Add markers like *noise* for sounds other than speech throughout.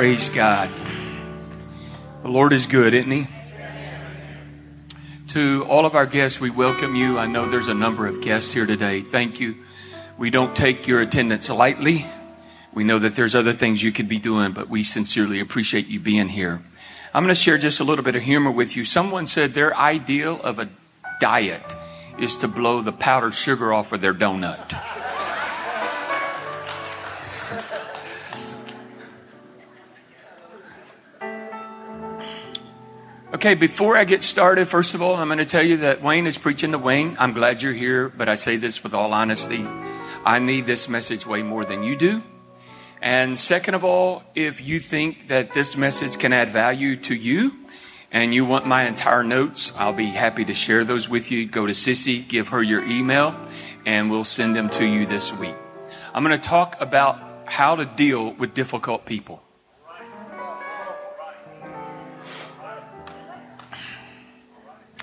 Praise God. The Lord is good, isn't He? To all of our guests, we welcome you. I know there's a number of guests here today. Thank you. We don't take your attendance lightly. We know that there's other things you could be doing, but we sincerely appreciate you being here. I'm going to share just a little bit of humor with you. Someone said their ideal of a diet is to blow the powdered sugar off of their donut. Okay, before I get started, first of all, I'm going to tell you that Wayne is preaching to Wayne. I'm glad you're here, but I say this with all honesty. I need this message way more than you do. And second of all, if you think that this message can add value to you and you want my entire notes, I'll be happy to share those with you. Go to Sissy, give her your email, and we'll send them to you this week. I'm going to talk about how to deal with difficult people.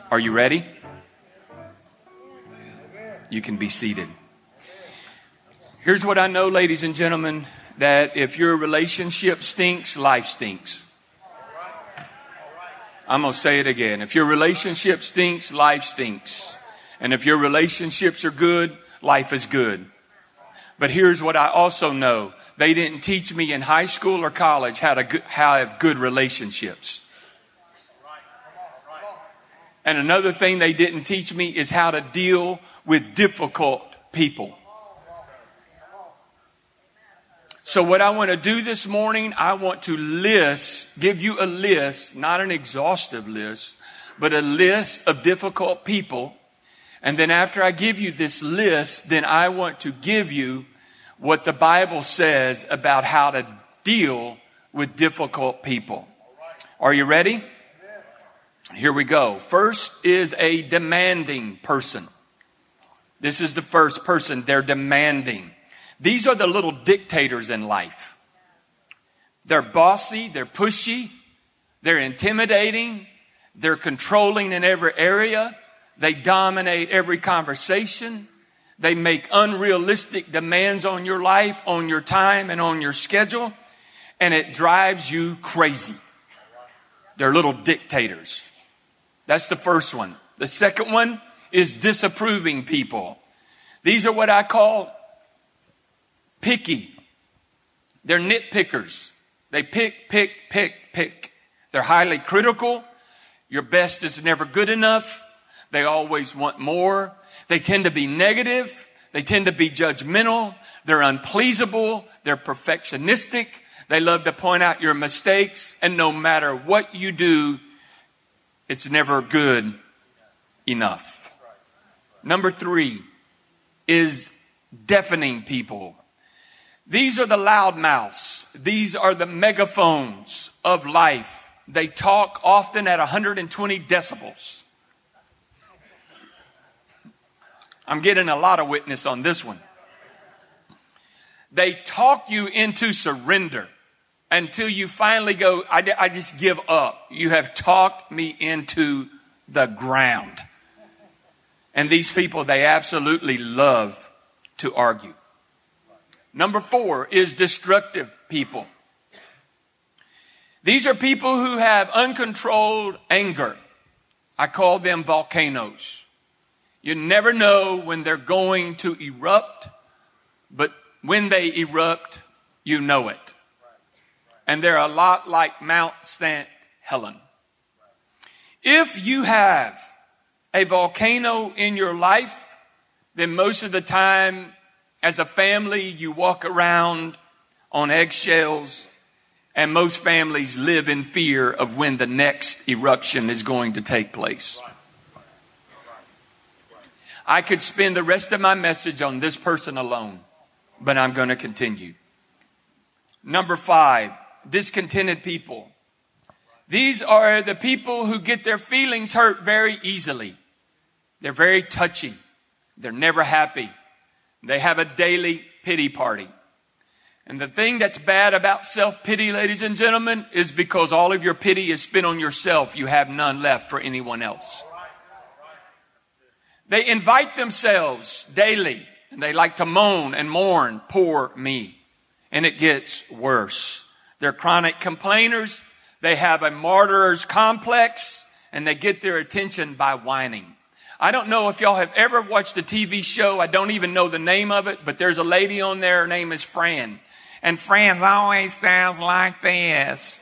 Are you ready? You can be seated. Here's what I know, ladies and gentlemen, that if your relationship stinks, life stinks. I'm going to say it again. If your relationship stinks, life stinks. And if your relationships are good, life is good. But here's what I also know. They didn't teach me in high school or college how to, how to have good relationships. And another thing they didn't teach me is how to deal with difficult people. So what I want to do this morning, I want to list, give you a list, not an exhaustive list, but a list of difficult people. And then after I give you this list, then I want to give you what the Bible says about how to deal with difficult people. Are you ready? Here we go. First is a demanding person. This is the first person. They're demanding. These are the little dictators in life. They're bossy, they're pushy, they're intimidating, they're controlling in every area, they dominate every conversation, they make unrealistic demands on your life, on your time, and on your schedule, and it drives you crazy. They're little dictators. That's the first one. The second one is disapproving people. These are what I call picky. They're nitpickers. They pick, pick, pick, pick. They're highly critical. Your best is never good enough. They always want more. They tend to be negative. They tend to be judgmental. They're unpleasable. They're perfectionistic. They love to point out your mistakes. And no matter what you do, it's never good enough. Number three is deafening people. These are the loudmouths. These are the megaphones of life. They talk often at 120 decibels. I'm getting a lot of witness on this one. They talk you into surrender until you finally go, I, I just give up. You have talked me into the ground. And these people, they absolutely love to argue. Number four is destructive people. These are people who have uncontrolled anger. I call them volcanoes. You never know when they're going to erupt, but when they erupt, you know it and they're a lot like Mount St. Helen. If you have a volcano in your life, then most of the time as a family, you walk around on eggshells and most families live in fear of when the next eruption is going to take place. I could spend the rest of my message on this person alone, but I'm going to continue. Number five, discontented people. These are the people who get their feelings hurt very easily. They're very touchy. They're never happy. They have a daily pity party. And the thing that's bad about self-pity, ladies and gentlemen, is because all of your pity is spent on yourself. You have none left for anyone else. They invite themselves daily and they like to moan and mourn, poor me. And it gets worse. They're chronic complainers. They have a martyr's complex and they get their attention by whining. I don't know if y'all have ever watched a TV show. I don't even know the name of it, but there's a lady on there. Her name is Fran. And Fran always sounds like this.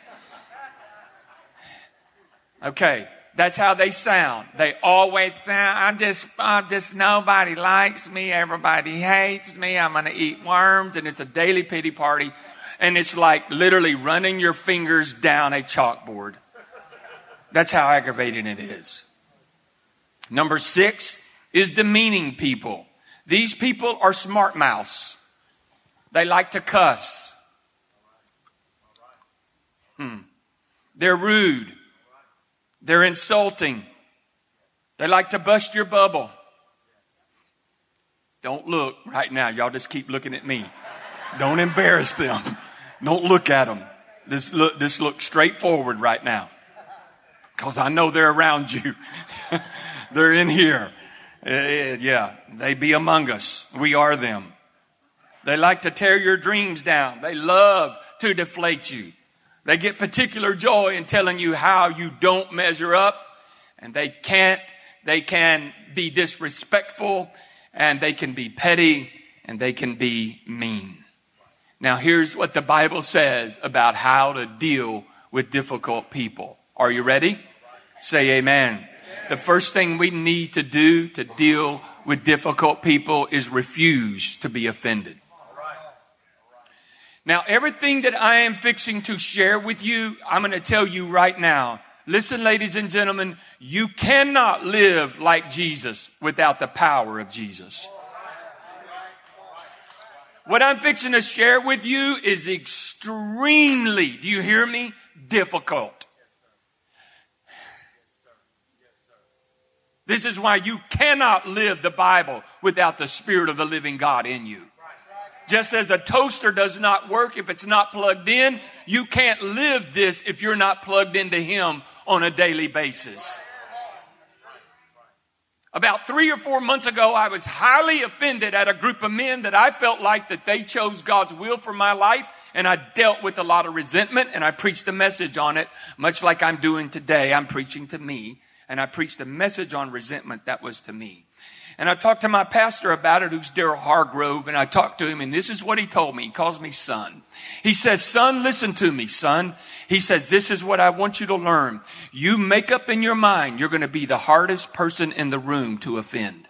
Okay. That's how they sound. They always sound, I'm just, I'm just, nobody likes me. Everybody hates me. I'm going to eat worms. And it's a daily pity party. And it's like literally running your fingers down a chalkboard. That's how aggravating it is. Number six is demeaning people. These people are smart mouths. They like to cuss. Hmm. They're rude. They're insulting. They like to bust your bubble. Don't look right now. Y'all just keep looking at me. Don't embarrass them. Don't look at them. This look, this looks straight forward right now. Cause I know they're around you. *laughs* they're in here. Uh, yeah, they be among us. We are them. They like to tear your dreams down. They love to deflate you. They get particular joy in telling you how you don't measure up and they can't, they can be disrespectful and they can be petty and they can be mean. Now here's what the Bible says about how to deal with difficult people. Are you ready? Say amen. The first thing we need to do to deal with difficult people is refuse to be offended. Now, everything that I am fixing to share with you, I'm going to tell you right now. Listen, ladies and gentlemen, you cannot live like Jesus without the power of Jesus. What I'm fixing to share with you is extremely, do you hear me? Difficult. This is why you cannot live the Bible without the Spirit of the living God in you. Just as a toaster does not work if it's not plugged in, you can't live this if you're not plugged into Him on a daily basis. About three or four months ago, I was highly offended at a group of men that I felt like that they chose God's will for my life. And I dealt with a lot of resentment and I preached a message on it, much like I'm doing today. I'm preaching to me and I preached a message on resentment that was to me. And I talked to my pastor about it, who's Daryl Hargrove, and I talked to him, and this is what he told me. He calls me son. He says, son, listen to me, son. He says, this is what I want you to learn. You make up in your mind you're going to be the hardest person in the room to offend.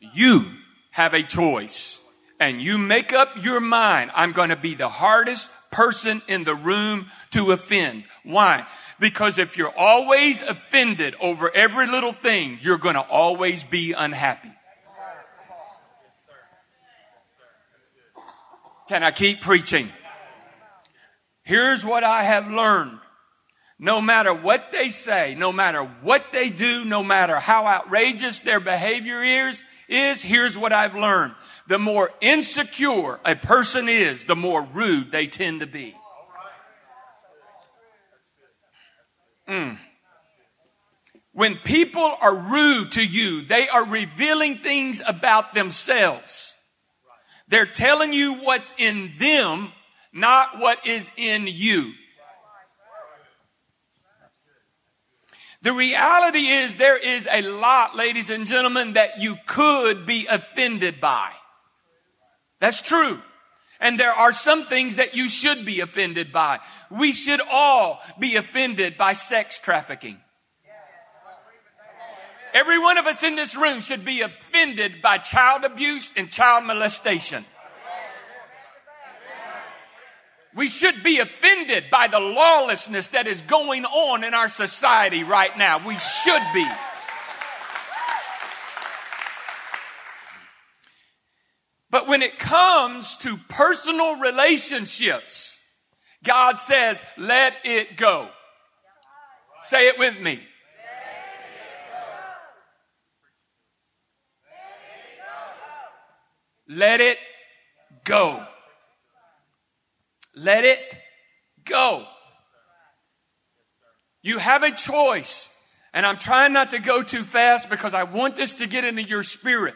You have a choice, and you make up your mind, I'm going to be the hardest person in the room to offend. Why? Because if you're always offended over every little thing, you're going to always be unhappy. Can I keep preaching? Here's what I have learned. No matter what they say, no matter what they do, no matter how outrageous their behavior is, is here's what I've learned. The more insecure a person is, the more rude they tend to be. Mm. When people are rude to you, they are revealing things about themselves. They're telling you what's in them, not what is in you. The reality is there is a lot, ladies and gentlemen, that you could be offended by. That's true. And there are some things that you should be offended by. We should all be offended by sex trafficking. Every one of us in this room should be offended by child abuse and child molestation. We should be offended by the lawlessness that is going on in our society right now. We should be. But when it comes to personal relationships, God says, let it go. Say it with me. Let it go. Let it go. You have a choice. And I'm trying not to go too fast because I want this to get into your spirit.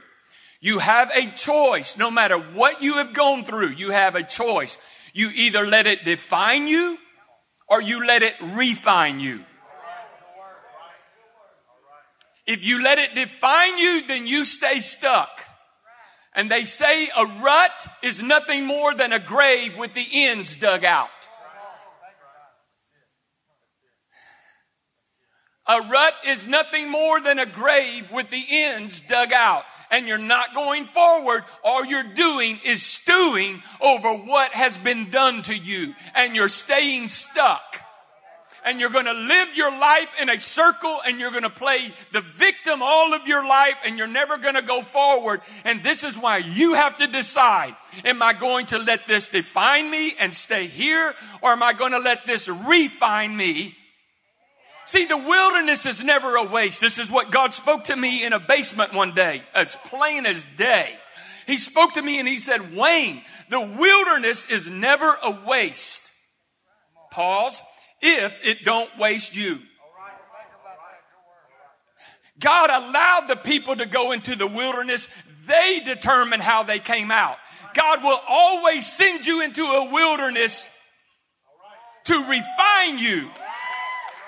You have a choice. No matter what you have gone through, you have a choice. You either let it define you or you let it refine you. If you let it define you, then you stay stuck. And they say a rut is nothing more than a grave with the ends dug out. A rut is nothing more than a grave with the ends dug out. And you're not going forward. All you're doing is stewing over what has been done to you. And you're staying stuck and you're going to live your life in a circle and you're going to play the victim all of your life and you're never going to go forward. And this is why you have to decide, am I going to let this define me and stay here or am I going to let this refine me? See, the wilderness is never a waste. This is what God spoke to me in a basement one day, as plain as day. He spoke to me and he said, Wayne, the wilderness is never a waste. Pause if it don't waste you. God allowed the people to go into the wilderness. They determine how they came out. God will always send you into a wilderness to refine you.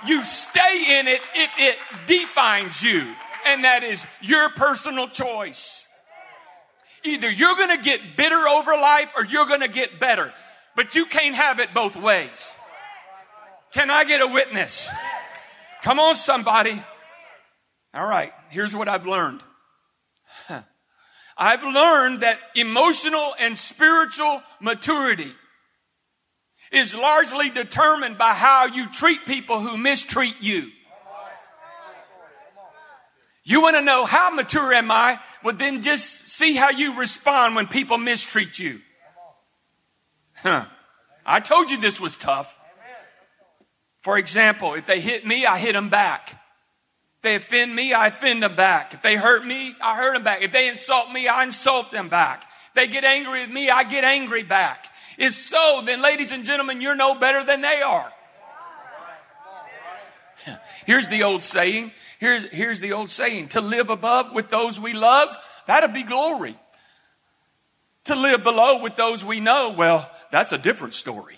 You stay in it if it defines you. And that is your personal choice. Either you're going to get bitter over life or you're going to get better. But you can't have it both ways. Can I get a witness? Come on, somebody. All right, here's what I've learned. *laughs* I've learned that emotional and spiritual maturity is largely determined by how you treat people who mistreat you. You want to know how mature am I? Well, then just see how you respond when people mistreat you. Huh. I told you this was tough. For example, if they hit me, I hit them back. If they offend me, I offend them back. If they hurt me, I hurt them back. If they insult me, I insult them back. If they get angry with me, I get angry back. If so, then ladies and gentlemen, you're no better than they are. *laughs* Here's the old saying. Here's, here's the old saying. To live above with those we love, that'll be glory. To live below with those we know, well, that's a different story.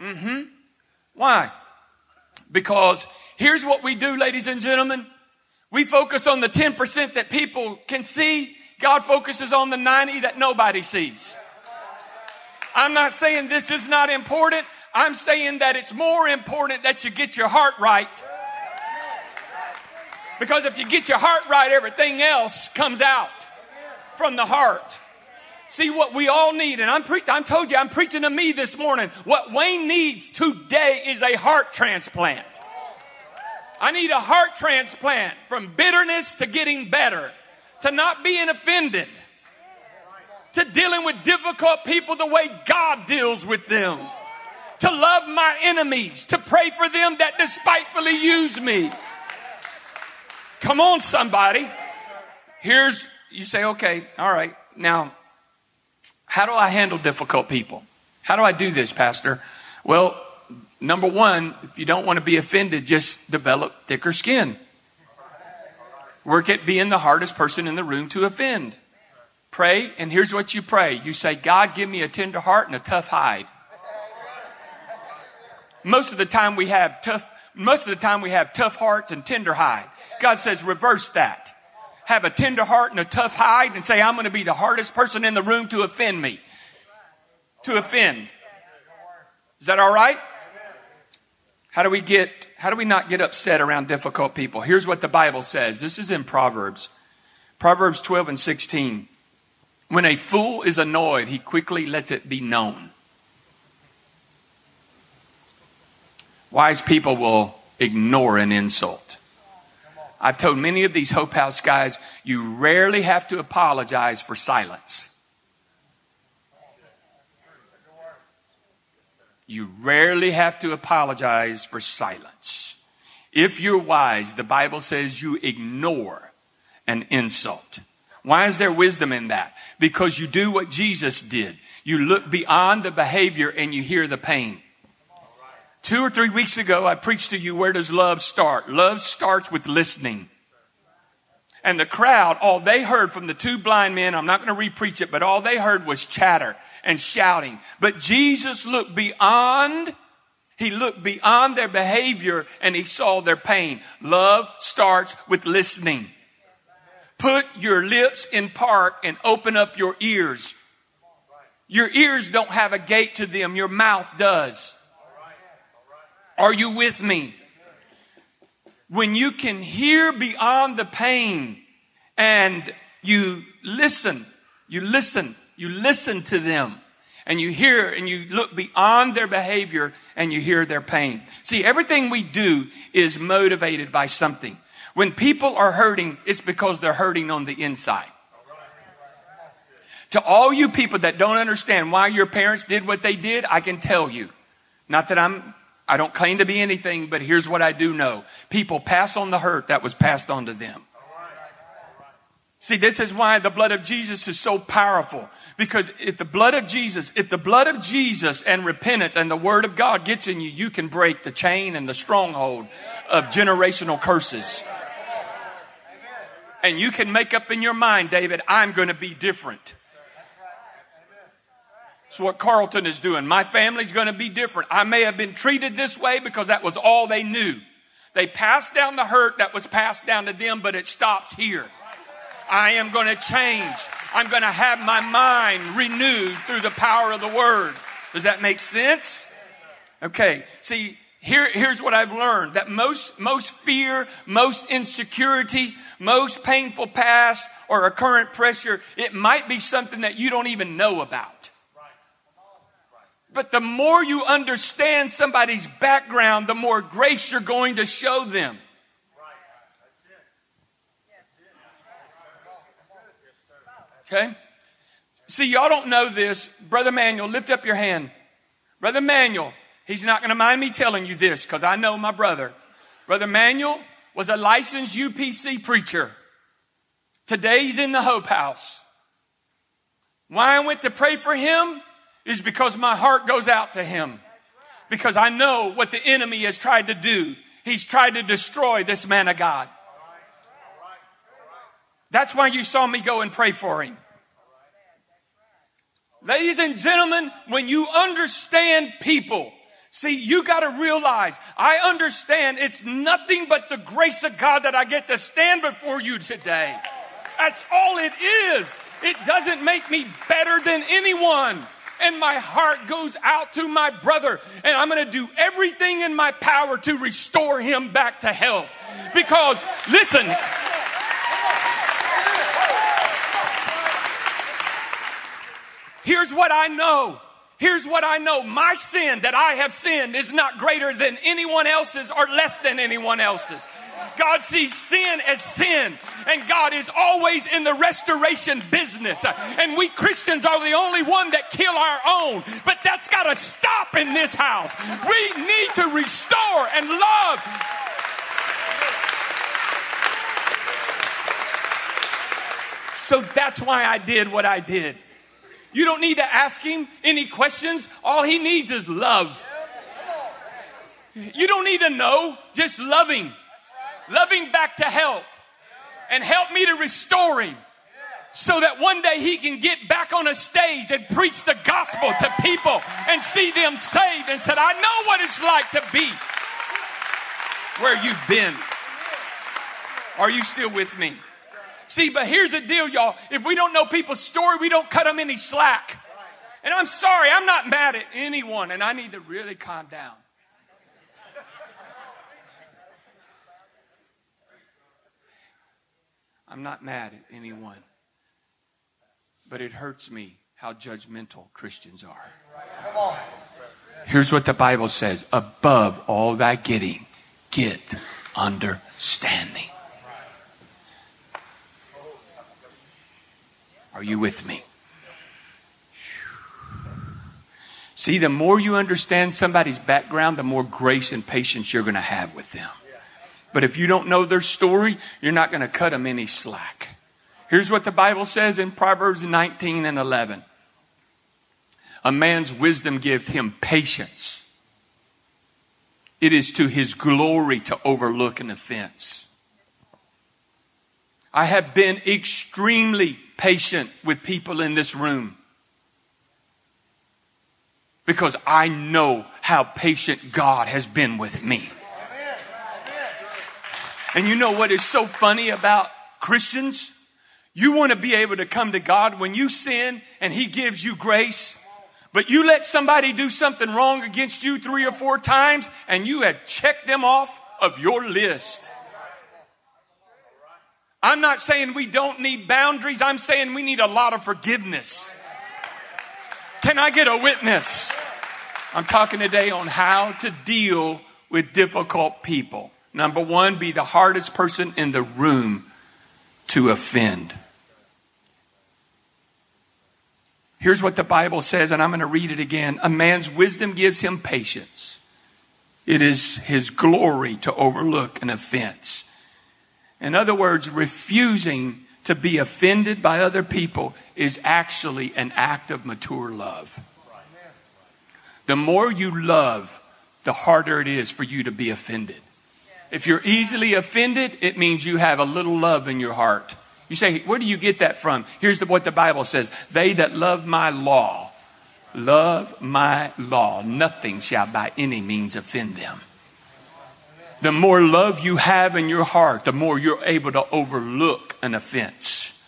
Mm-hmm. Why? Because here's what we do, ladies and gentlemen. We focus on the 10% that people can see. God focuses on the 90 that nobody sees. I'm not saying this is not important. I'm saying that it's more important that you get your heart right. Because if you get your heart right, everything else comes out from the heart. See what we all need, and I'm preaching, I'm told you, I'm preaching to me this morning. What Wayne needs today is a heart transplant. I need a heart transplant from bitterness to getting better, to not being offended, to dealing with difficult people the way God deals with them, to love my enemies, to pray for them that despitefully use me. Come on, somebody. Here's, you say, okay, all right, now how do I handle difficult people? How do I do this, Pastor? Well, number one, if you don't want to be offended, just develop thicker skin. Work at being the hardest person in the room to offend. Pray, and here's what you pray. You say, God, give me a tender heart and a tough hide. Most of the time we have tough, most of the time we have tough hearts and tender hide. God says, reverse that have a tender heart and a tough hide and say, I'm going to be the hardest person in the room to offend me. To offend. Is that all right? How do we get, how do we not get upset around difficult people? Here's what the Bible says. This is in Proverbs. Proverbs 12 and 16. When a fool is annoyed, he quickly lets it be known. Wise people will ignore an insult. I've told many of these Hope House guys, you rarely have to apologize for silence. You rarely have to apologize for silence. If you're wise, the Bible says you ignore an insult. Why is there wisdom in that? Because you do what Jesus did. You look beyond the behavior and you hear the pain. Two or three weeks ago, I preached to you, where does love start? Love starts with listening. And the crowd, all they heard from the two blind men, I'm not going to repreach it, but all they heard was chatter and shouting. But Jesus looked beyond, he looked beyond their behavior and he saw their pain. Love starts with listening. Put your lips in park and open up your ears. Your ears don't have a gate to them, your mouth does. Are you with me? When you can hear beyond the pain and you listen, you listen, you listen to them and you hear and you look beyond their behavior and you hear their pain. See, everything we do is motivated by something. When people are hurting, it's because they're hurting on the inside. To all you people that don't understand why your parents did what they did, I can tell you. Not that I'm I don't claim to be anything, but here's what I do know. People pass on the hurt that was passed on to them. See, this is why the blood of Jesus is so powerful. Because if the blood of Jesus, if the blood of Jesus and repentance and the word of God gets in you, you can break the chain and the stronghold of generational curses. And you can make up in your mind, David, I'm going to be different. That's what Carlton is doing. My family's going to be different. I may have been treated this way because that was all they knew. They passed down the hurt that was passed down to them, but it stops here. I am going to change. I'm going to have my mind renewed through the power of the word. Does that make sense? Okay. See, here, here's what I've learned that most, most fear, most insecurity, most painful past or a current pressure, it might be something that you don't even know about. But the more you understand somebody's background, the more grace you're going to show them. Right. That's it. Okay? See, y'all don't know this. Brother Manuel, lift up your hand. Brother Manuel, he's not going to mind me telling you this because I know my brother. Brother Manuel was a licensed UPC preacher. Today he's in the Hope House. Why I went to pray for him? Is because my heart goes out to him. Because I know what the enemy has tried to do. He's tried to destroy this man of God. That's why you saw me go and pray for him. Ladies and gentlemen, when you understand people, see, you got to realize, I understand it's nothing but the grace of God that I get to stand before you today. That's all it is. It doesn't make me better than anyone and my heart goes out to my brother. And I'm going to do everything in my power to restore him back to health. Because, listen, here's what I know. Here's what I know. My sin that I have sinned is not greater than anyone else's or less than anyone else's. God sees sin as sin, and God is always in the restoration business. And we Christians are the only one that kill our own. But that's got to stop in this house. We need to restore and love. So that's why I did what I did. You don't need to ask him any questions. All he needs is love. You don't need to know, just loving love him back to health and help me to restore him so that one day he can get back on a stage and preach the gospel to people and see them saved and said, I know what it's like to be where you've been. Are you still with me? See, but here's the deal, y'all. If we don't know people's story, we don't cut them any slack. And I'm sorry, I'm not mad at anyone, and I need to really calm down. I'm not mad at anyone. But it hurts me how judgmental Christians are. Here's what the Bible says above all that getting, get understanding. Are you with me? See, the more you understand somebody's background, the more grace and patience you're going to have with them. But if you don't know their story, you're not going to cut them any slack. Here's what the Bible says in Proverbs 19 and 11. A man's wisdom gives him patience. It is to his glory to overlook an offense. I have been extremely patient with people in this room because I know how patient God has been with me. And you know what is so funny about Christians? You want to be able to come to God when you sin and He gives you grace. But you let somebody do something wrong against you three or four times and you had checked them off of your list. I'm not saying we don't need boundaries. I'm saying we need a lot of forgiveness. Can I get a witness? I'm talking today on how to deal with difficult people. Number one, be the hardest person in the room to offend. Here's what the Bible says, and I'm going to read it again. A man's wisdom gives him patience. It is his glory to overlook an offense. In other words, refusing to be offended by other people is actually an act of mature love. The more you love, the harder it is for you to be offended. If you're easily offended, it means you have a little love in your heart. You say, where do you get that from? Here's the, what the Bible says. They that love my law, love my law. Nothing shall by any means offend them the more love you have in your heart, the more you're able to overlook an offense.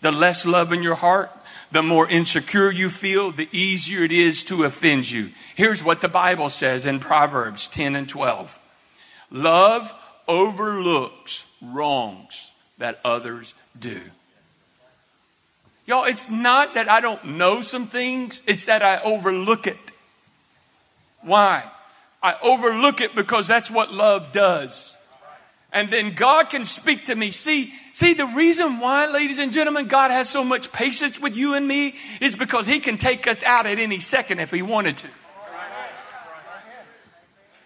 The less love in your heart, the more insecure you feel, the easier it is to offend you. Here's what the Bible says in Proverbs 10 and 12 Love overlooks wrongs that others do. Y'all, it's not that I don't know some things, it's that I overlook it. Why? I overlook it because that's what love does. And then God can speak to me. See, see, the reason why, ladies and gentlemen, God has so much patience with you and me is because He can take us out at any second if He wanted to.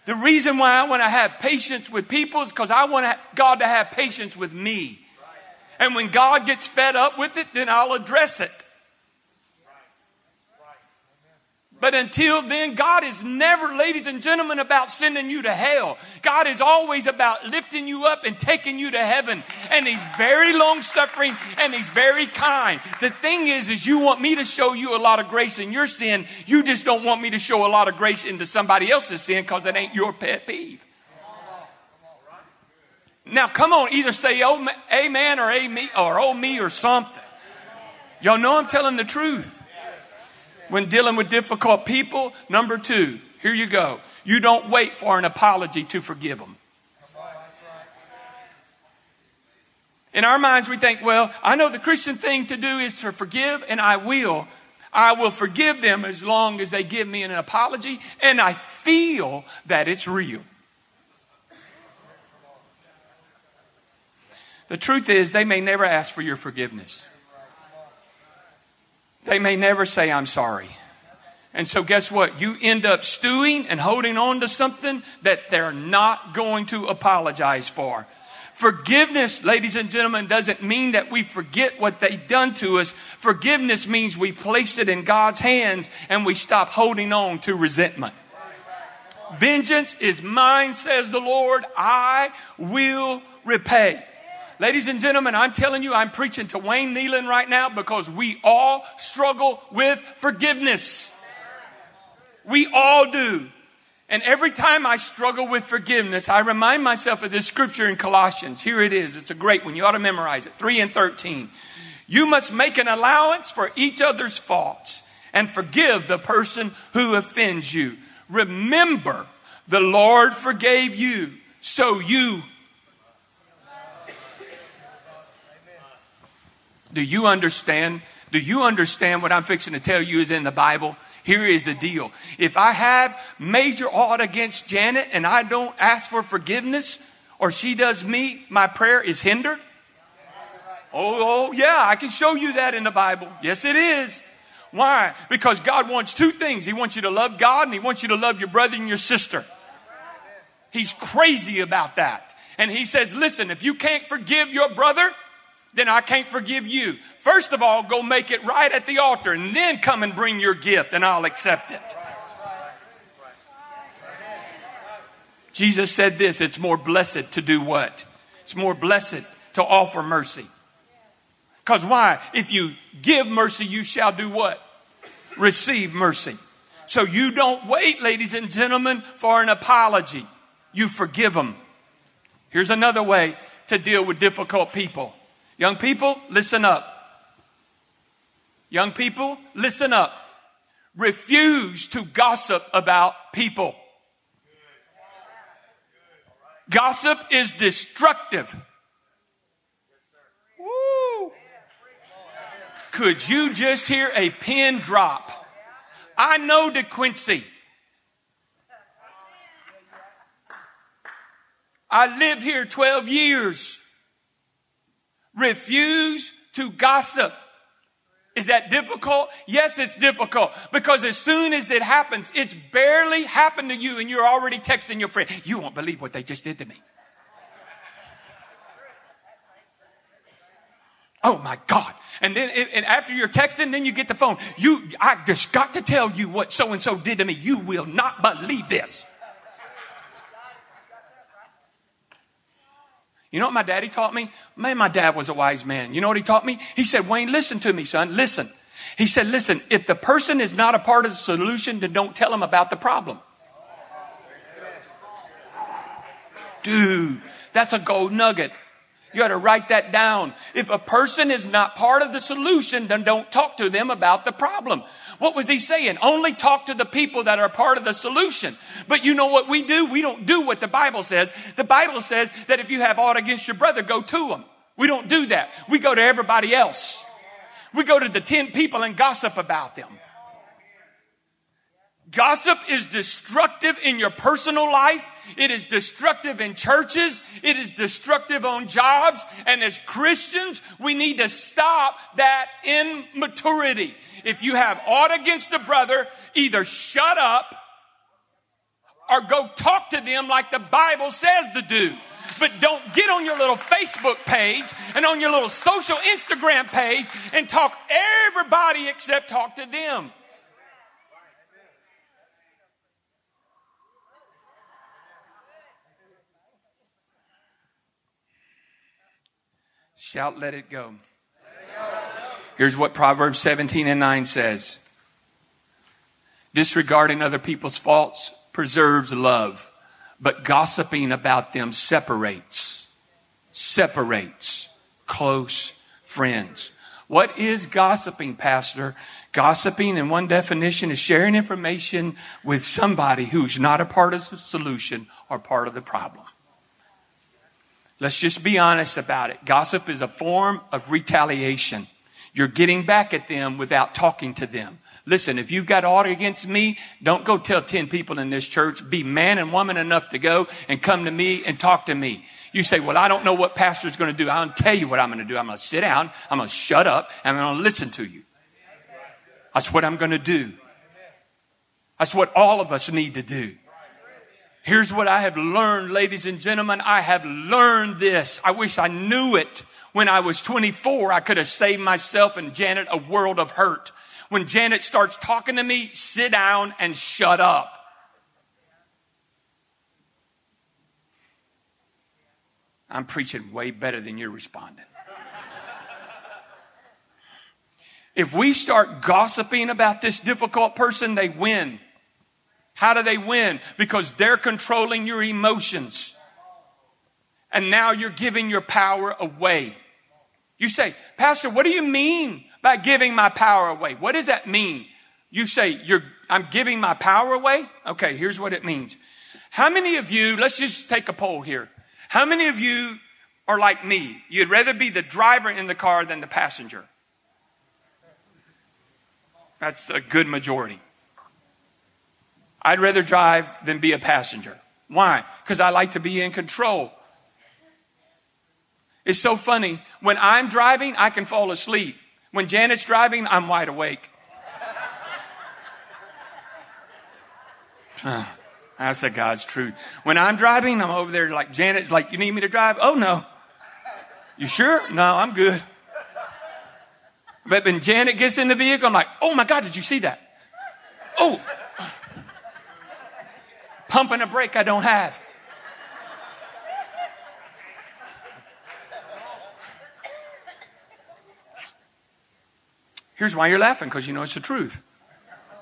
The reason why I want to have patience with people is because I want God to have patience with me. And when God gets fed up with it, then I'll address it. But until then, God is never, ladies and gentlemen, about sending you to hell. God is always about lifting you up and taking you to heaven. And He's very long suffering and He's very kind. The thing is, is you want me to show you a lot of grace in your sin. You just don't want me to show a lot of grace into somebody else's sin because it ain't your pet peeve. Now, come on, either say oh, amen or amen or oh me or something. Y'all know I'm telling the truth when dealing with difficult people. Number two, here you go. You don't wait for an apology to forgive them. In our minds, we think, well, I know the Christian thing to do is to forgive, and I will. I will forgive them as long as they give me an apology, and I feel that it's real. The truth is, they may never ask for your forgiveness. They may never say, I'm sorry. And so, guess what? You end up stewing and holding on to something that they're not going to apologize for. Forgiveness, ladies and gentlemen, doesn't mean that we forget what they've done to us. Forgiveness means we place it in God's hands and we stop holding on to resentment. Vengeance is mine, says the Lord. I will repay. Ladies and gentlemen, I'm telling you, I'm preaching to Wayne Neyland right now because we all struggle with forgiveness. We all do. And every time I struggle with forgiveness, I remind myself of this scripture in Colossians. Here it is. It's a great one. You ought to memorize it. 3 and 13. You must make an allowance for each other's faults and forgive the person who offends you. Remember, the Lord forgave you, so you Do you understand? Do you understand what I'm fixing to tell you is in the Bible? Here is the deal. If I have major ought against Janet and I don't ask for forgiveness, or she does me, my prayer is hindered. Oh, oh, yeah, I can show you that in the Bible. Yes, it is. Why? Because God wants two things. He wants you to love God and He wants you to love your brother and your sister. He's crazy about that. And He says, listen, if you can't forgive your brother, then I can't forgive you. First of all, go make it right at the altar and then come and bring your gift and I'll accept it. Jesus said this it's more blessed to do what? It's more blessed to offer mercy. Because why? If you give mercy, you shall do what? Receive mercy. So you don't wait, ladies and gentlemen, for an apology. You forgive them. Here's another way to deal with difficult people. Young people, listen up. Young people, listen up. Refuse to gossip about people. Gossip is destructive. Woo. Could you just hear a pin drop? I know De DeQuincy. I lived here 12 years. Refuse to gossip. Is that difficult? Yes, it's difficult because as soon as it happens, it's barely happened to you and you're already texting your friend. You won't believe what they just did to me. Oh my God. And then, and after you're texting, then you get the phone. You, I just got to tell you what so and so did to me. You will not believe this. You know what my daddy taught me? Man, my dad was a wise man. You know what he taught me? He said, Wayne, listen to me, son. Listen. He said, listen, if the person is not a part of the solution, then don't tell them about the problem. Dude, that's a gold nugget. You got to write that down. If a person is not part of the solution, then don't talk to them about the problem. What was he saying? Only talk to the people that are part of the solution. But you know what we do? We don't do what the Bible says. The Bible says that if you have aught against your brother, go to him. We don't do that. We go to everybody else. We go to the 10 people and gossip about them. Gossip is destructive in your personal life. It is destructive in churches. It is destructive on jobs. And as Christians, we need to stop that immaturity. If you have aught against a brother, either shut up or go talk to them like the Bible says to do. But don't get on your little Facebook page and on your little social Instagram page and talk everybody except talk to them. Shout, let it go. Here's what Proverbs 17 and 9 says Disregarding other people's faults preserves love, but gossiping about them separates, separates close friends. What is gossiping, Pastor? Gossiping, in one definition, is sharing information with somebody who's not a part of the solution or part of the problem. Let's just be honest about it. Gossip is a form of retaliation. You're getting back at them without talking to them. Listen, if you've got aught against me, don't go tell 10 people in this church. Be man and woman enough to go and come to me and talk to me. You say, well, I don't know what pastor's going to do. I'll tell you what I'm going to do. I'm going to sit down. I'm going to shut up and I'm going to listen to you. That's what I'm going to do. That's what all of us need to do. Here's what I have learned, ladies and gentlemen. I have learned this. I wish I knew it when I was 24. I could have saved myself and Janet a world of hurt. When Janet starts talking to me, sit down and shut up. I'm preaching way better than you're responding. if we start gossiping about this difficult person, they win. How do they win? Because they're controlling your emotions. And now you're giving your power away. You say, Pastor, what do you mean by giving my power away? What does that mean? You say, you're, I'm giving my power away? Okay, here's what it means. How many of you, let's just take a poll here. How many of you are like me? You'd rather be the driver in the car than the passenger. That's a good majority. I'd rather drive than be a passenger. Why? Because I like to be in control. It's so funny. When I'm driving, I can fall asleep. When Janet's driving, I'm wide awake. That's the God's truth. When I'm driving, I'm over there like Janet's like, you need me to drive? Oh no. You sure? No, I'm good. But when Janet gets in the vehicle, I'm like, oh my God, did you see that? Oh, pumping a brake I don't have. Here's why you're laughing because you know it's the truth.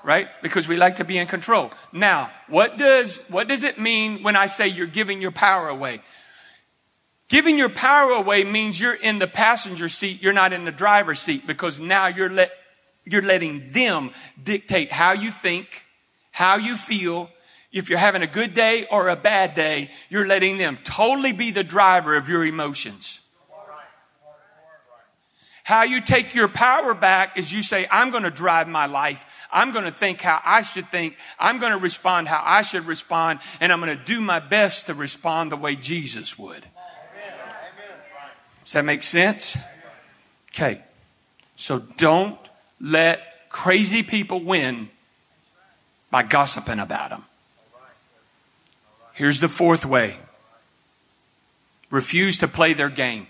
Right? Because we like to be in control. Now, what does what does it mean when I say you're giving your power away? Giving your power away means you're in the passenger seat, you're not in the driver's seat because now you're let you're letting them dictate how you think, how you feel, if you're having a good day or a bad day, you're letting them totally be the driver of your emotions. How you take your power back is you say, I'm going to drive my life. I'm going to think how I should think. I'm going to respond how I should respond. And I'm going to do my best to respond the way Jesus would. Does that make sense? Okay. So don't let crazy people win by gossiping about them. Here's the fourth way refuse to play their game.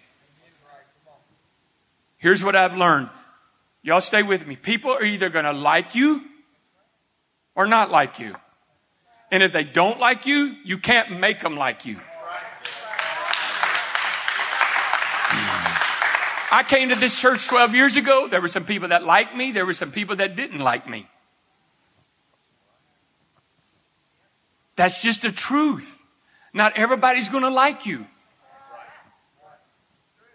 Here's what I've learned. Y'all stay with me. People are either going to like you or not like you. And if they don't like you, you can't make them like you. I came to this church 12 years ago. There were some people that liked me. There were some people that didn't like me. That's just the truth. Not everybody's going to like you.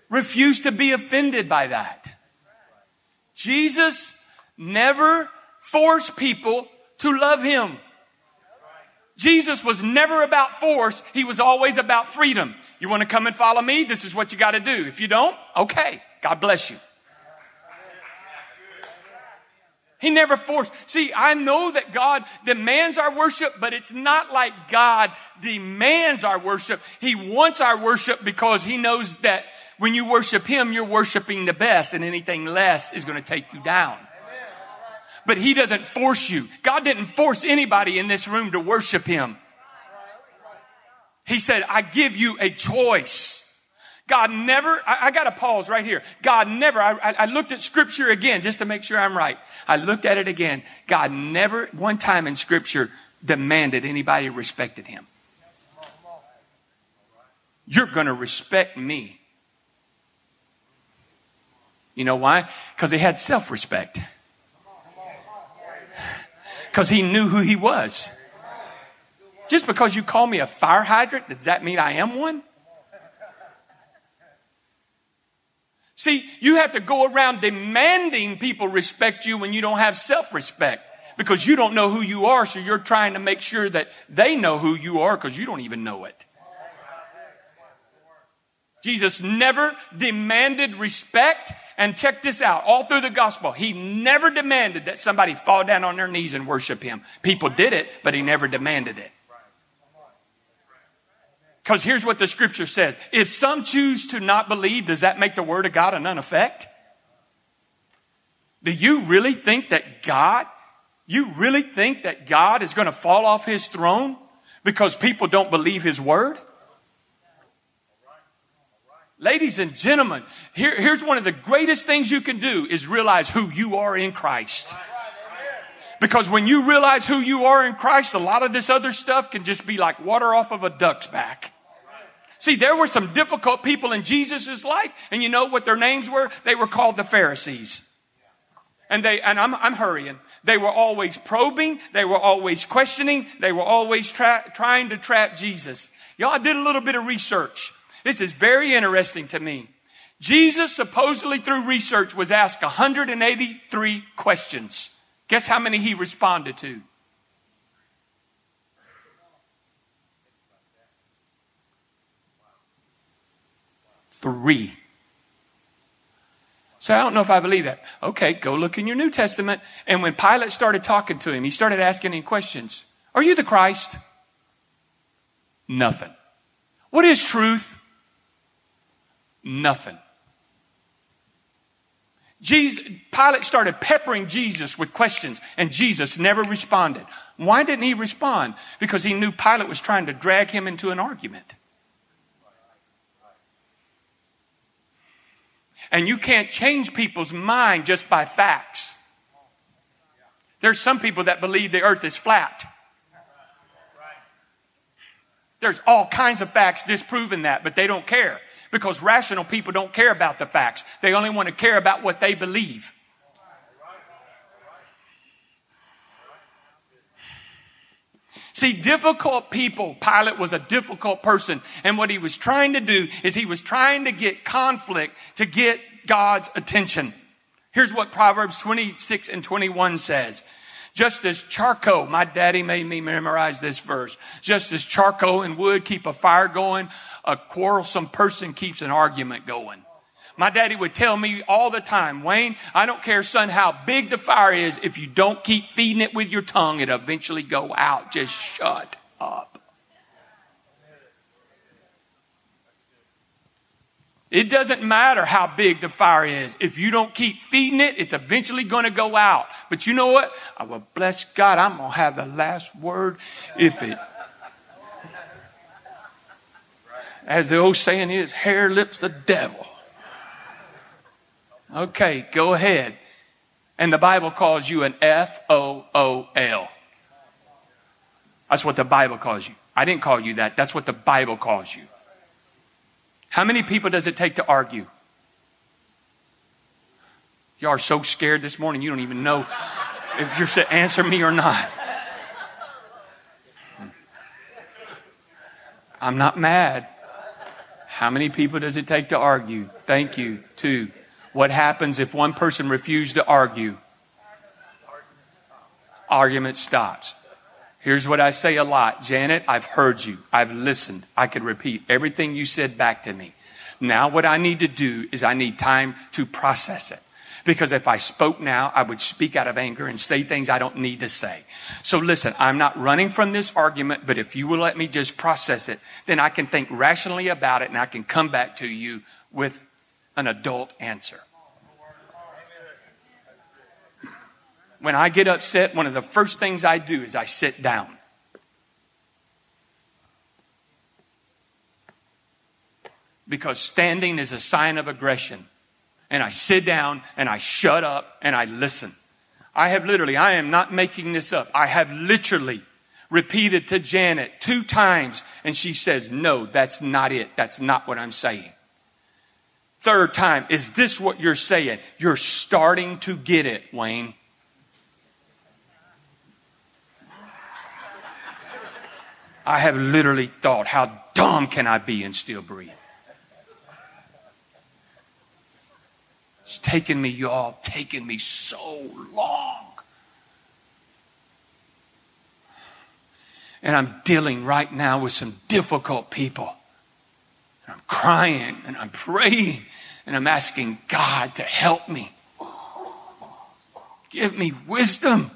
Refuse to be offended by that. Jesus never forced people to love him. Jesus was never about force. He was always about freedom. You want to come and follow me? This is what you got to do. If you don't, okay. God bless you. He never forced. See, I know that God demands our worship, but it's not like God demands our worship. He wants our worship because He knows that when you worship Him, you're worshiping the best and anything less is going to take you down. But He doesn't force you. God didn't force anybody in this room to worship Him. He said, I give you a choice. God never, I, I got to pause right here. God never, I, I looked at scripture again just to make sure I'm right. I looked at it again. God never, one time in scripture, demanded anybody respected him. You're going to respect me. You know why? Because he had self respect. Because he knew who he was. Just because you call me a fire hydrant, does that mean I am one? See, you have to go around demanding people respect you when you don't have self respect because you don't know who you are, so you're trying to make sure that they know who you are because you don't even know it. Jesus never demanded respect. And check this out, all through the gospel, he never demanded that somebody fall down on their knees and worship him. People did it, but he never demanded it. Because here's what the scripture says. If some choose to not believe, does that make the word of God a none effect? Do you really think that God, you really think that God is going to fall off his throne because people don't believe his word? Ladies and gentlemen, here, here's one of the greatest things you can do is realize who you are in Christ. Because when you realize who you are in Christ, a lot of this other stuff can just be like water off of a duck's back. See, there were some difficult people in Jesus' life, and you know what their names were? They were called the Pharisees. And they, and I'm, I'm hurrying. They were always probing. They were always questioning. They were always tra- trying to trap Jesus. Y'all, I did a little bit of research. This is very interesting to me. Jesus supposedly through research was asked 183 questions. Guess how many he responded to? Three. So I don't know if I believe that. Okay, go look in your New Testament. And when Pilate started talking to him, he started asking him questions. Are you the Christ? Nothing. What is truth? Nothing. Jesus, Pilate started peppering Jesus with questions, and Jesus never responded. Why didn't he respond? Because he knew Pilate was trying to drag him into an argument. And you can't change people's mind just by facts. There's some people that believe the earth is flat. There's all kinds of facts disproving that, but they don't care. Because rational people don't care about the facts. They only want to care about what they believe. See, difficult people, Pilate was a difficult person. And what he was trying to do is he was trying to get conflict to get God's attention. Here's what Proverbs 26 and 21 says. Just as charcoal, my daddy made me memorize this verse. Just as charcoal and wood keep a fire going, a quarrelsome person keeps an argument going. My daddy would tell me all the time, Wayne, I don't care, son, how big the fire is. If you don't keep feeding it with your tongue, it'll eventually go out. Just shut up. It doesn't matter how big the fire is. If you don't keep feeding it, it's eventually going to go out. But you know what? I will bless God. I'm going to have the last word if it. As the old saying is, hair lips the devil. Okay, go ahead. And the Bible calls you an F O O L. That's what the Bible calls you. I didn't call you that. That's what the Bible calls you. How many people does it take to argue? You are so scared this morning, you don't even know if you're to answer me or not. I'm not mad. How many people does it take to argue? Thank you. Two. What happens if one person refuses to argue? Argument stops. Here's what I say a lot Janet, I've heard you. I've listened. I could repeat everything you said back to me. Now, what I need to do is I need time to process it. Because if I spoke now, I would speak out of anger and say things I don't need to say. So listen, I'm not running from this argument, but if you will let me just process it, then I can think rationally about it and I can come back to you with an adult answer. When I get upset, one of the first things I do is I sit down. Because standing is a sign of aggression. And I sit down and I shut up and I listen. I have literally, I am not making this up. I have literally repeated to Janet two times and she says, no, that's not it. That's not what I'm saying. Third time, is this what you're saying? You're starting to get it, Wayne. I have literally thought, how dumb can I be and still breathe? It's taken me, y'all, taken me so long. And I'm dealing right now with some difficult people. And I'm crying and I'm praying and I'm asking God to help me. Give me wisdom.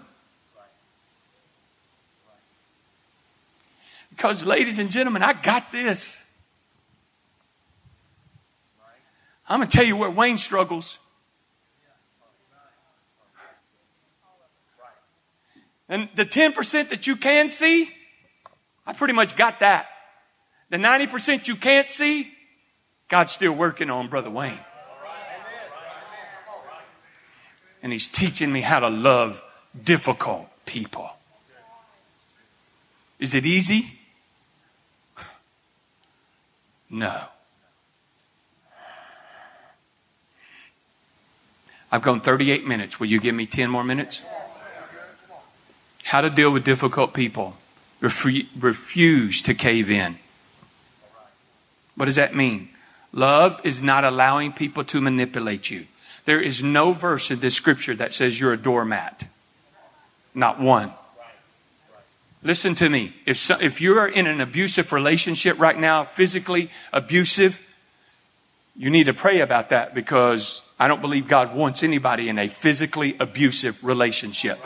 Because, ladies and gentlemen, I got this. I'm going to tell you where Wayne struggles. And the 10% that you can see, I pretty much got that. The 90% you can't see, God's still working on Brother Wayne. And He's teaching me how to love difficult people. Is it easy? No. I've gone 38 minutes. Will you give me 10 more minutes? How to deal with difficult people. refuse to cave in. What does that mean? Love is not allowing people to manipulate you. There is no verse in this scripture that says you're a doormat. Not one. Listen to me. If, so, if you're in an abusive relationship right now, physically abusive, you need to pray about that because I don't believe God wants anybody in a physically abusive relationship.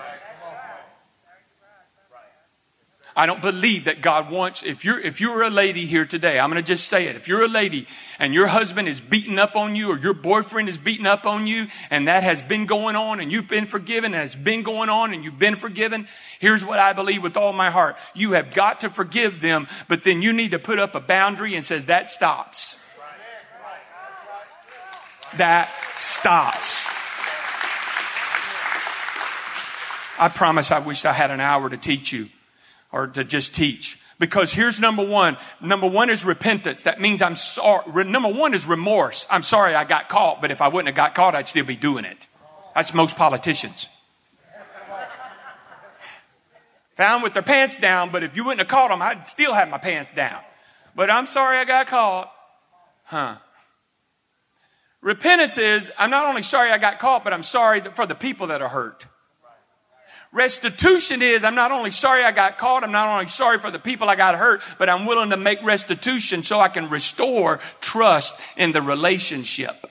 I don't believe that God wants, if you're, if you're a lady here today, I'm going to just say it. If you're a lady and your husband is beating up on you or your boyfriend is beating up on you and that has been going on and you've been forgiven and has been going on and you've been forgiven, here's what I believe with all my heart. You have got to forgive them, but then you need to put up a boundary and says that stops. That stops. I promise I wish I had an hour to teach you or to just teach. Because here's number one. Number one is repentance. That means I'm sorry. Number one is remorse. I'm sorry I got caught, but if I wouldn't have got caught, I'd still be doing it. That's most politicians. Found with their pants down, but if you wouldn't have caught them, I'd still have my pants down. But I'm sorry I got caught. Huh. Repentance is, I'm not only sorry I got caught, but I'm sorry for the people that are hurt. Restitution is, I'm not only sorry I got caught, I'm not only sorry for the people I got hurt, but I'm willing to make restitution so I can restore trust in the relationship.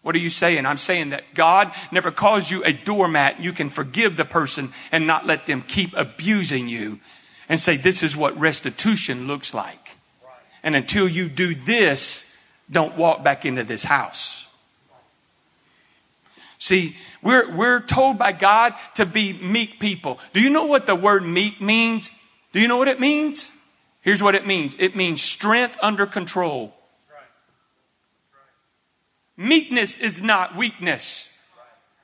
What are you saying? I'm saying that God never calls you a doormat. You can forgive the person and not let them keep abusing you and say, this is what restitution looks like. And until you do this, don't walk back into this house. See, we're, we're told by God to be meek people. Do you know what the word meek means? Do you know what it means? Here's what it means. It means strength under control. Meekness is not weakness.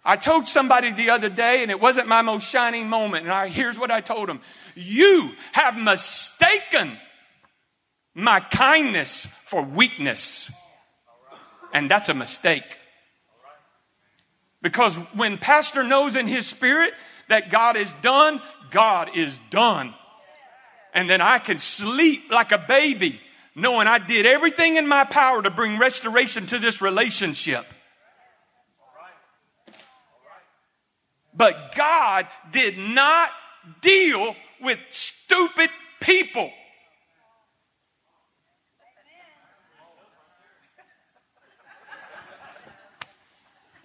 I told somebody the other day, and it wasn't my most shining moment, and I, here's what I told them. You have mistaken my kindness for weakness. And that's a mistake. Because when pastor knows in his spirit that God is done, God is done. And then I can sleep like a baby knowing I did everything in my power to bring restoration to this relationship. But God did not deal with stupid people.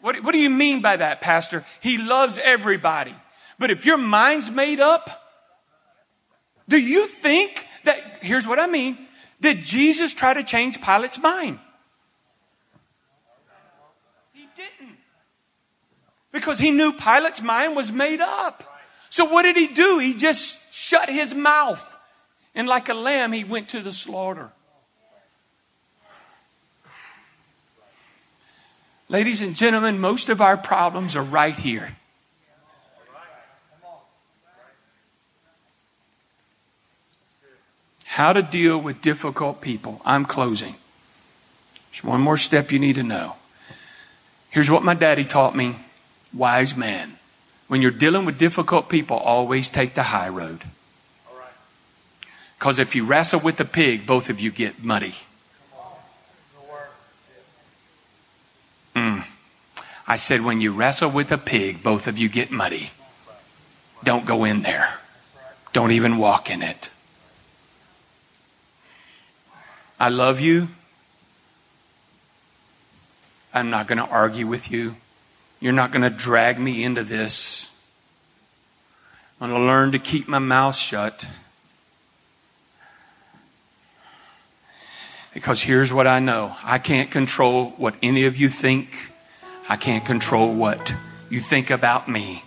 What, what do you mean by that, Pastor? He loves everybody. But if your mind's made up, do you think that, here's what I mean, did Jesus try to change Pilate's mind? He didn't. Because he knew Pilate's mind was made up. So what did he do? He just shut his mouth. And like a lamb, he went to the slaughter. Ladies and gentlemen, most of our problems are right here. How to deal with difficult people. I'm closing. There's one more step you need to know. Here's what my daddy taught me wise man. When you're dealing with difficult people, always take the high road. Because if you wrestle with a pig, both of you get muddy. I said, when you wrestle with a pig, both of you get muddy. Don't go in there. Don't even walk in it. I love you. I'm not going to argue with you. You're not going to drag me into this. I'm going to learn to keep my mouth shut. Because here's what I know I can't control what any of you think. I can't control what you think about me,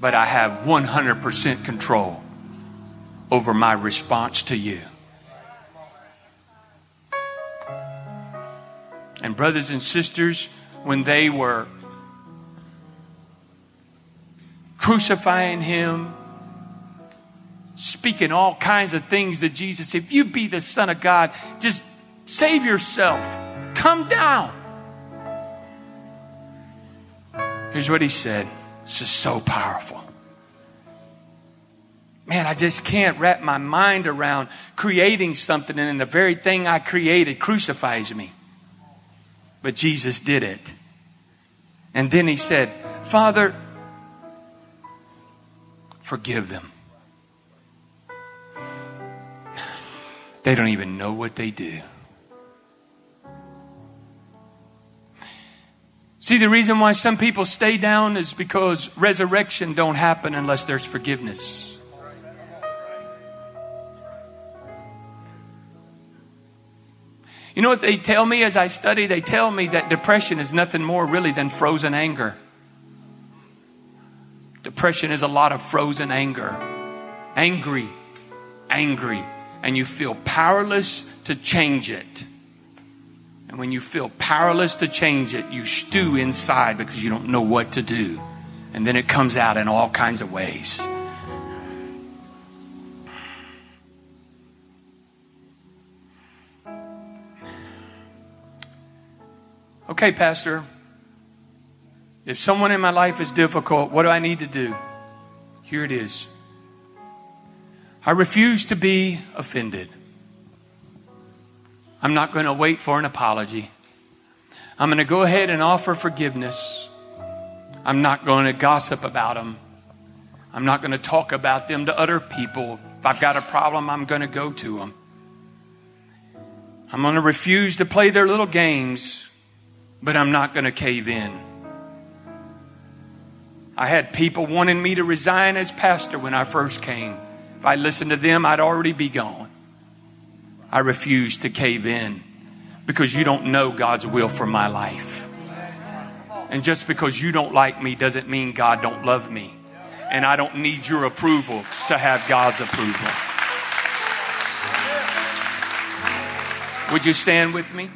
but I have 100% control over my response to you. And, brothers and sisters, when they were crucifying him, speaking all kinds of things to Jesus, if you be the Son of God, just save yourself, come down. Here's what he said. This is so powerful. Man, I just can't wrap my mind around creating something and then the very thing I created crucifies me. But Jesus did it. And then he said, Father, forgive them. They don't even know what they do. See, the reason why some people stay down is because resurrection don't happen unless there's forgiveness. You know what they tell me as I study? They tell me that depression is nothing more really than frozen anger. Depression is a lot of frozen anger. Angry, angry, and you feel powerless to change it. And when you feel powerless to change it, you stew inside because you don't know what to do. And then it comes out in all kinds of ways. Okay, Pastor. If someone in my life is difficult, what do I need to do? Here it is. I refuse to be offended. I'm not going to wait for an apology. I'm going to go ahead and offer forgiveness. I'm not going to gossip about them. I'm not going to talk about them to other people. If I've got a problem, I'm going to go to them. I'm going to refuse to play their little games, but I'm not going to cave in. I had people wanting me to resign as pastor when I first came. If I listened to them, I'd already be gone. I refuse to cave in because you don't know God's will for my life. And just because you don't like me doesn't mean God don't love me. And I don't need your approval to have God's approval. Would you stand with me?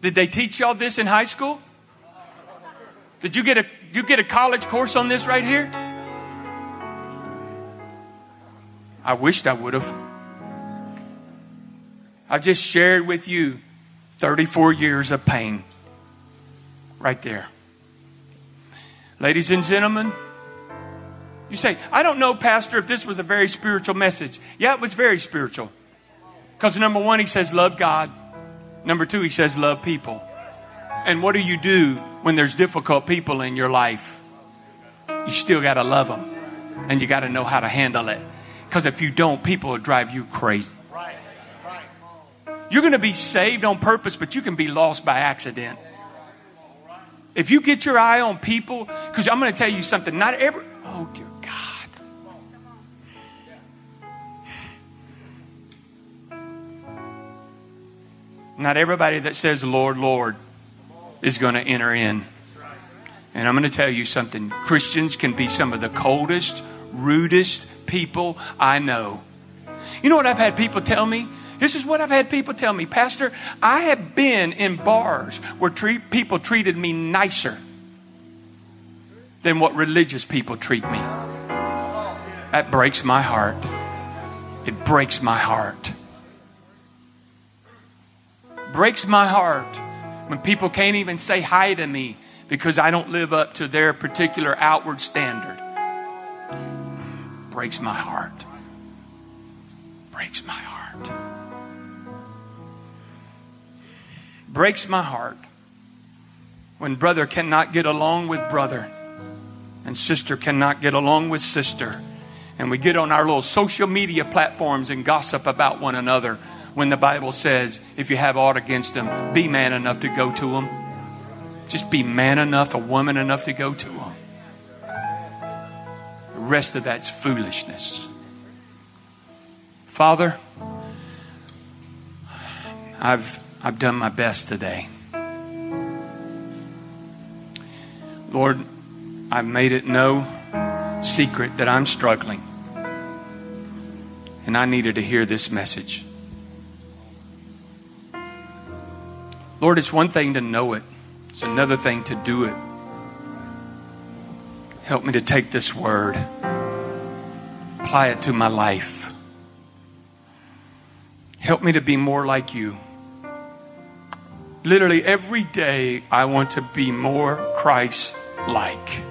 Did they teach y'all this in high school? Did you get a you get a college course on this right here? I wished I would have. I've just shared with you 34 years of pain right there. Ladies and gentlemen, you say, I don't know, Pastor, if this was a very spiritual message. Yeah, it was very spiritual. Because number one, he says, love God. Number two, he says, love people. And what do you do when there's difficult people in your life? You still got to love them. And you got to know how to handle it. Because if you don't, people will drive you crazy. You're going to be saved on purpose, but you can be lost by accident. If you get your eye on people, because I'm going to tell you something, not every, oh dear God. Not everybody that says, Lord, Lord, is going to enter in. And I'm going to tell you something Christians can be some of the coldest, rudest people I know. You know what I've had people tell me? This is what I've had people tell me. Pastor, I have been in bars where treat, people treated me nicer than what religious people treat me. That breaks my heart. It breaks my heart breaks my heart when people can't even say hi to me because I don't live up to their particular outward standard. Breaks my heart. Breaks my heart. Breaks my heart when brother cannot get along with brother and sister cannot get along with sister. And we get on our little social media platforms and gossip about one another when the Bible says, if you have aught against them, be man enough to go to them. Just be man enough, a woman enough to go to them. Rest of that's foolishness. Father, I've, I've done my best today. Lord, I've made it no secret that I'm struggling. And I needed to hear this message. Lord, it's one thing to know it, it's another thing to do it. Help me to take this word, apply it to my life. Help me to be more like you. Literally every day, I want to be more Christ like.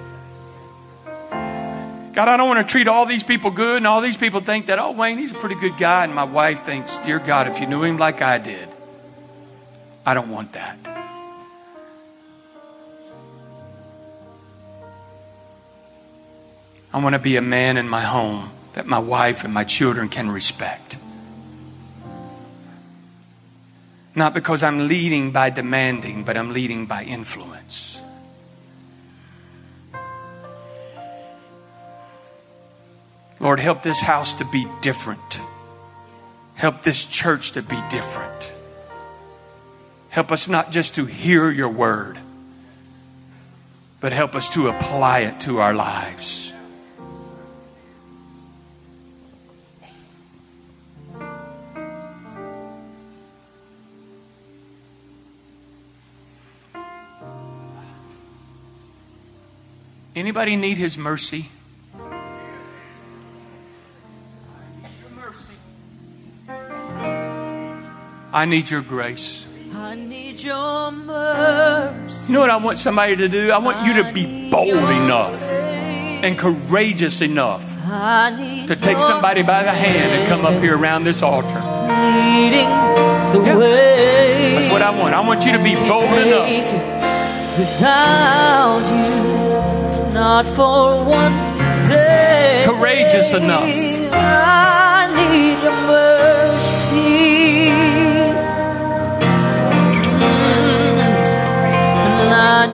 God, I don't want to treat all these people good, and all these people think that, oh, Wayne, he's a pretty good guy. And my wife thinks, dear God, if you knew him like I did, I don't want that. I want to be a man in my home that my wife and my children can respect. Not because I'm leading by demanding, but I'm leading by influence. Lord, help this house to be different. Help this church to be different. Help us not just to hear your word, but help us to apply it to our lives. Anybody need his mercy? I need your grace. I need your mercy. You know what I want somebody to do? I want you to be bold enough and courageous enough to take somebody by the hand and come up here around this altar. Yeah. That's what I want. I want you to be bold enough. Without you, not for one day. Courageous enough.